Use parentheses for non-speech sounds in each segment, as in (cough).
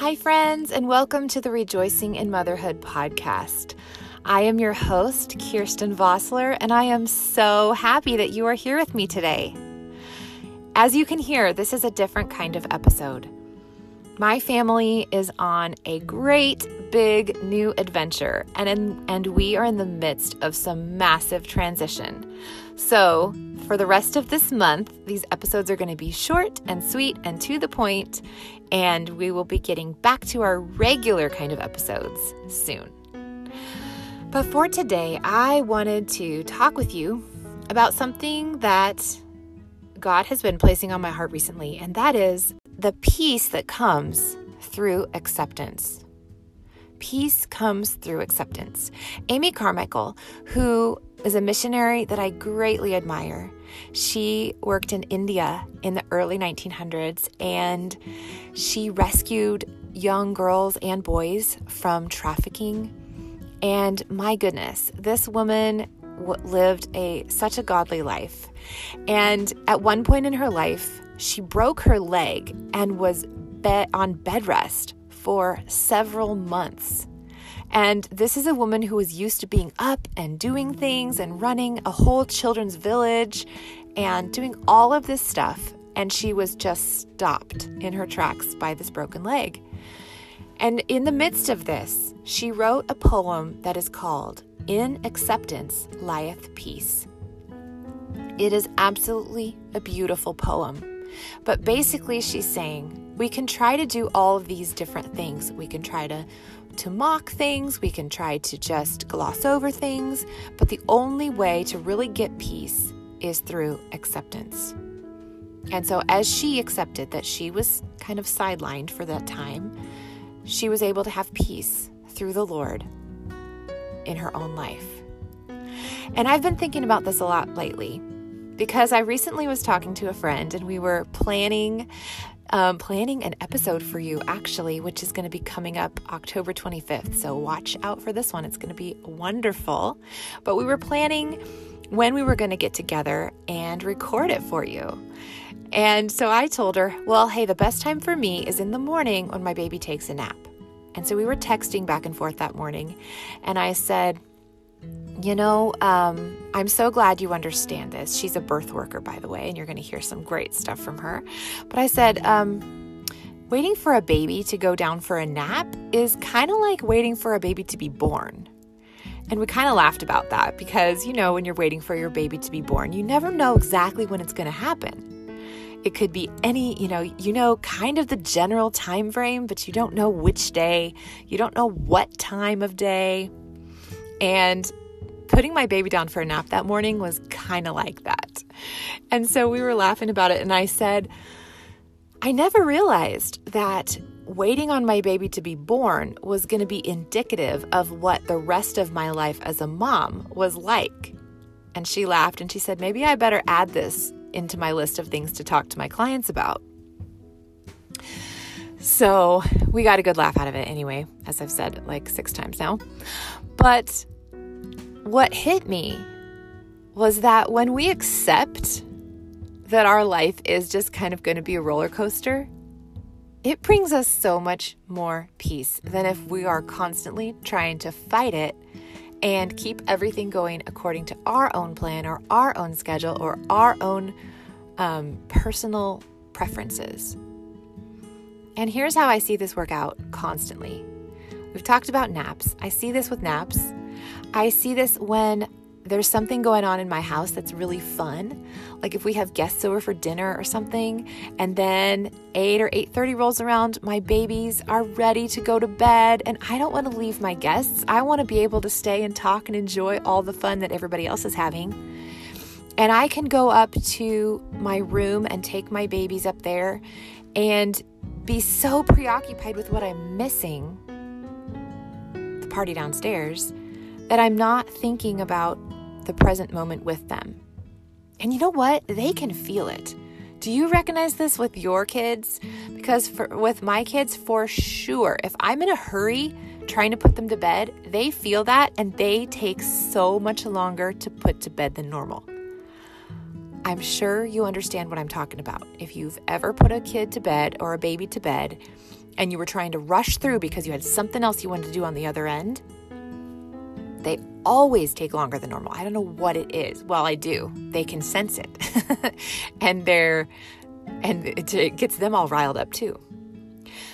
Hi, friends, and welcome to the Rejoicing in Motherhood podcast. I am your host, Kirsten Vossler, and I am so happy that you are here with me today. As you can hear, this is a different kind of episode. My family is on a great big new adventure, and, in, and we are in the midst of some massive transition. So, for the rest of this month, these episodes are going to be short and sweet and to the point, and we will be getting back to our regular kind of episodes soon. But for today, I wanted to talk with you about something that God has been placing on my heart recently, and that is the peace that comes through acceptance. Peace comes through acceptance. Amy Carmichael, who is a missionary that I greatly admire, she worked in India in the early 1900s and she rescued young girls and boys from trafficking. And my goodness, this woman lived a such a godly life. And at one point in her life, she broke her leg and was on bed rest for several months. And this is a woman who was used to being up and doing things and running a whole children's village and doing all of this stuff. And she was just stopped in her tracks by this broken leg. And in the midst of this, she wrote a poem that is called In Acceptance Lieth Peace. It is absolutely a beautiful poem. But basically, she's saying we can try to do all of these different things. We can try to to mock things, we can try to just gloss over things, but the only way to really get peace is through acceptance. And so, as she accepted that she was kind of sidelined for that time, she was able to have peace through the Lord in her own life. And I've been thinking about this a lot lately because I recently was talking to a friend and we were planning um, planning an episode for you actually, which is going to be coming up October 25th. So watch out for this one. It's going to be wonderful. But we were planning when we were going to get together and record it for you. And so I told her, well, hey, the best time for me is in the morning when my baby takes a nap. And so we were texting back and forth that morning. And I said, you know, um, I'm so glad you understand this. She's a birth worker, by the way, and you're going to hear some great stuff from her. But I said, um, waiting for a baby to go down for a nap is kind of like waiting for a baby to be born. And we kind of laughed about that because, you know, when you're waiting for your baby to be born, you never know exactly when it's going to happen. It could be any, you know, you know kind of the general time frame, but you don't know which day. You don't know what time of day. And putting my baby down for a nap that morning was kind of like that. And so we were laughing about it, and I said, I never realized that waiting on my baby to be born was going to be indicative of what the rest of my life as a mom was like. And she laughed and she said, Maybe I better add this into my list of things to talk to my clients about. So we got a good laugh out of it anyway, as I've said like six times now. But what hit me was that when we accept that our life is just kind of going to be a roller coaster, it brings us so much more peace than if we are constantly trying to fight it and keep everything going according to our own plan or our own schedule or our own um, personal preferences. And here's how I see this work out constantly. We've talked about naps. I see this with naps. I see this when there's something going on in my house that's really fun. Like if we have guests over for dinner or something and then 8 or 8:30 rolls around my babies are ready to go to bed and I don't want to leave my guests. I want to be able to stay and talk and enjoy all the fun that everybody else is having. And I can go up to my room and take my babies up there and be so preoccupied with what I'm missing. The party downstairs that I'm not thinking about the present moment with them. And you know what? They can feel it. Do you recognize this with your kids? Because for, with my kids, for sure, if I'm in a hurry trying to put them to bed, they feel that and they take so much longer to put to bed than normal. I'm sure you understand what I'm talking about. If you've ever put a kid to bed or a baby to bed and you were trying to rush through because you had something else you wanted to do on the other end, they always take longer than normal. I don't know what it is. Well, I do. They can sense it. (laughs) and they're and it gets them all riled up too.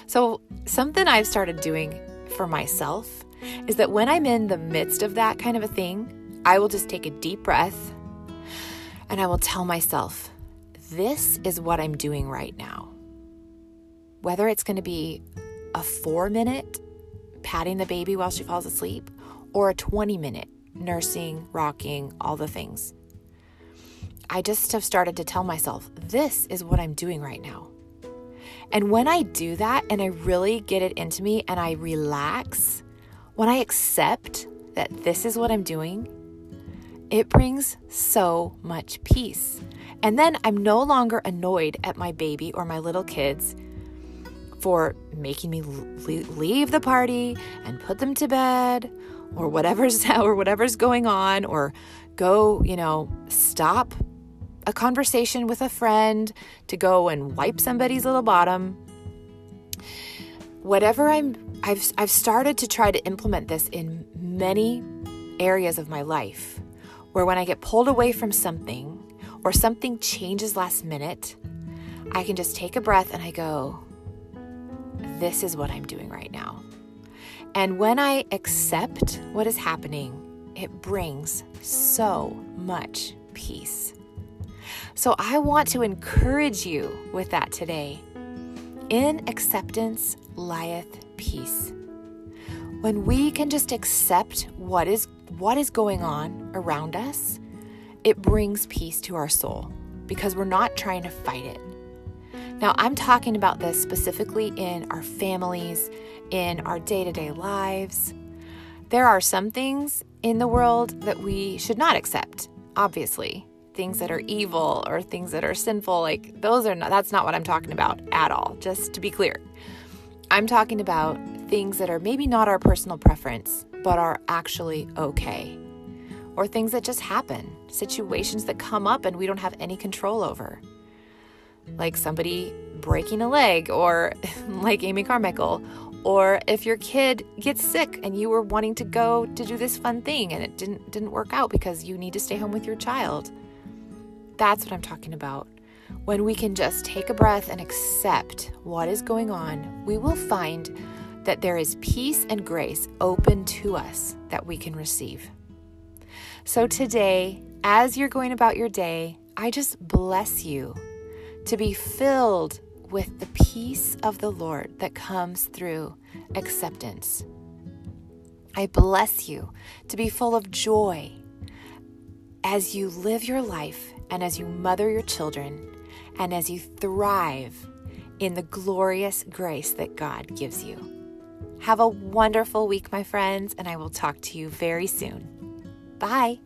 So, something I've started doing for myself is that when I'm in the midst of that kind of a thing, I will just take a deep breath and I will tell myself, this is what I'm doing right now. Whether it's going to be a four minute patting the baby while she falls asleep or a 20 minute nursing, rocking, all the things. I just have started to tell myself, this is what I'm doing right now. And when I do that and I really get it into me and I relax, when I accept that this is what I'm doing, it brings so much peace. And then I'm no longer annoyed at my baby or my little kids for making me leave the party and put them to bed or whatever's (laughs) or whatever's going on or go, you know, stop a conversation with a friend to go and wipe somebody's little bottom. Whatever I'm I've I've started to try to implement this in many areas of my life where when I get pulled away from something or something changes last minute, I can just take a breath and I go, this is what I'm doing right now. And when I accept what is happening, it brings so much peace. So I want to encourage you with that today. In acceptance lieth peace. When we can just accept what is what is going on around us, it brings peace to our soul because we're not trying to fight it. Now, I'm talking about this specifically in our families, in our day to day lives. There are some things in the world that we should not accept, obviously. Things that are evil or things that are sinful like those are not that's not what I'm talking about at all just to be clear. I'm talking about things that are maybe not our personal preference but are actually okay. Or things that just happen situations that come up and we don't have any control over. Like somebody breaking a leg or (laughs) like Amy Carmichael or if your kid gets sick and you were wanting to go to do this fun thing and it didn't didn't work out because you need to stay home with your child that's what I'm talking about. When we can just take a breath and accept what is going on, we will find that there is peace and grace open to us that we can receive. So today, as you're going about your day, I just bless you to be filled with the peace of the Lord that comes through acceptance. I bless you to be full of joy as you live your life and as you mother your children and as you thrive in the glorious grace that God gives you. Have a wonderful week, my friends, and I will talk to you very soon. Bye.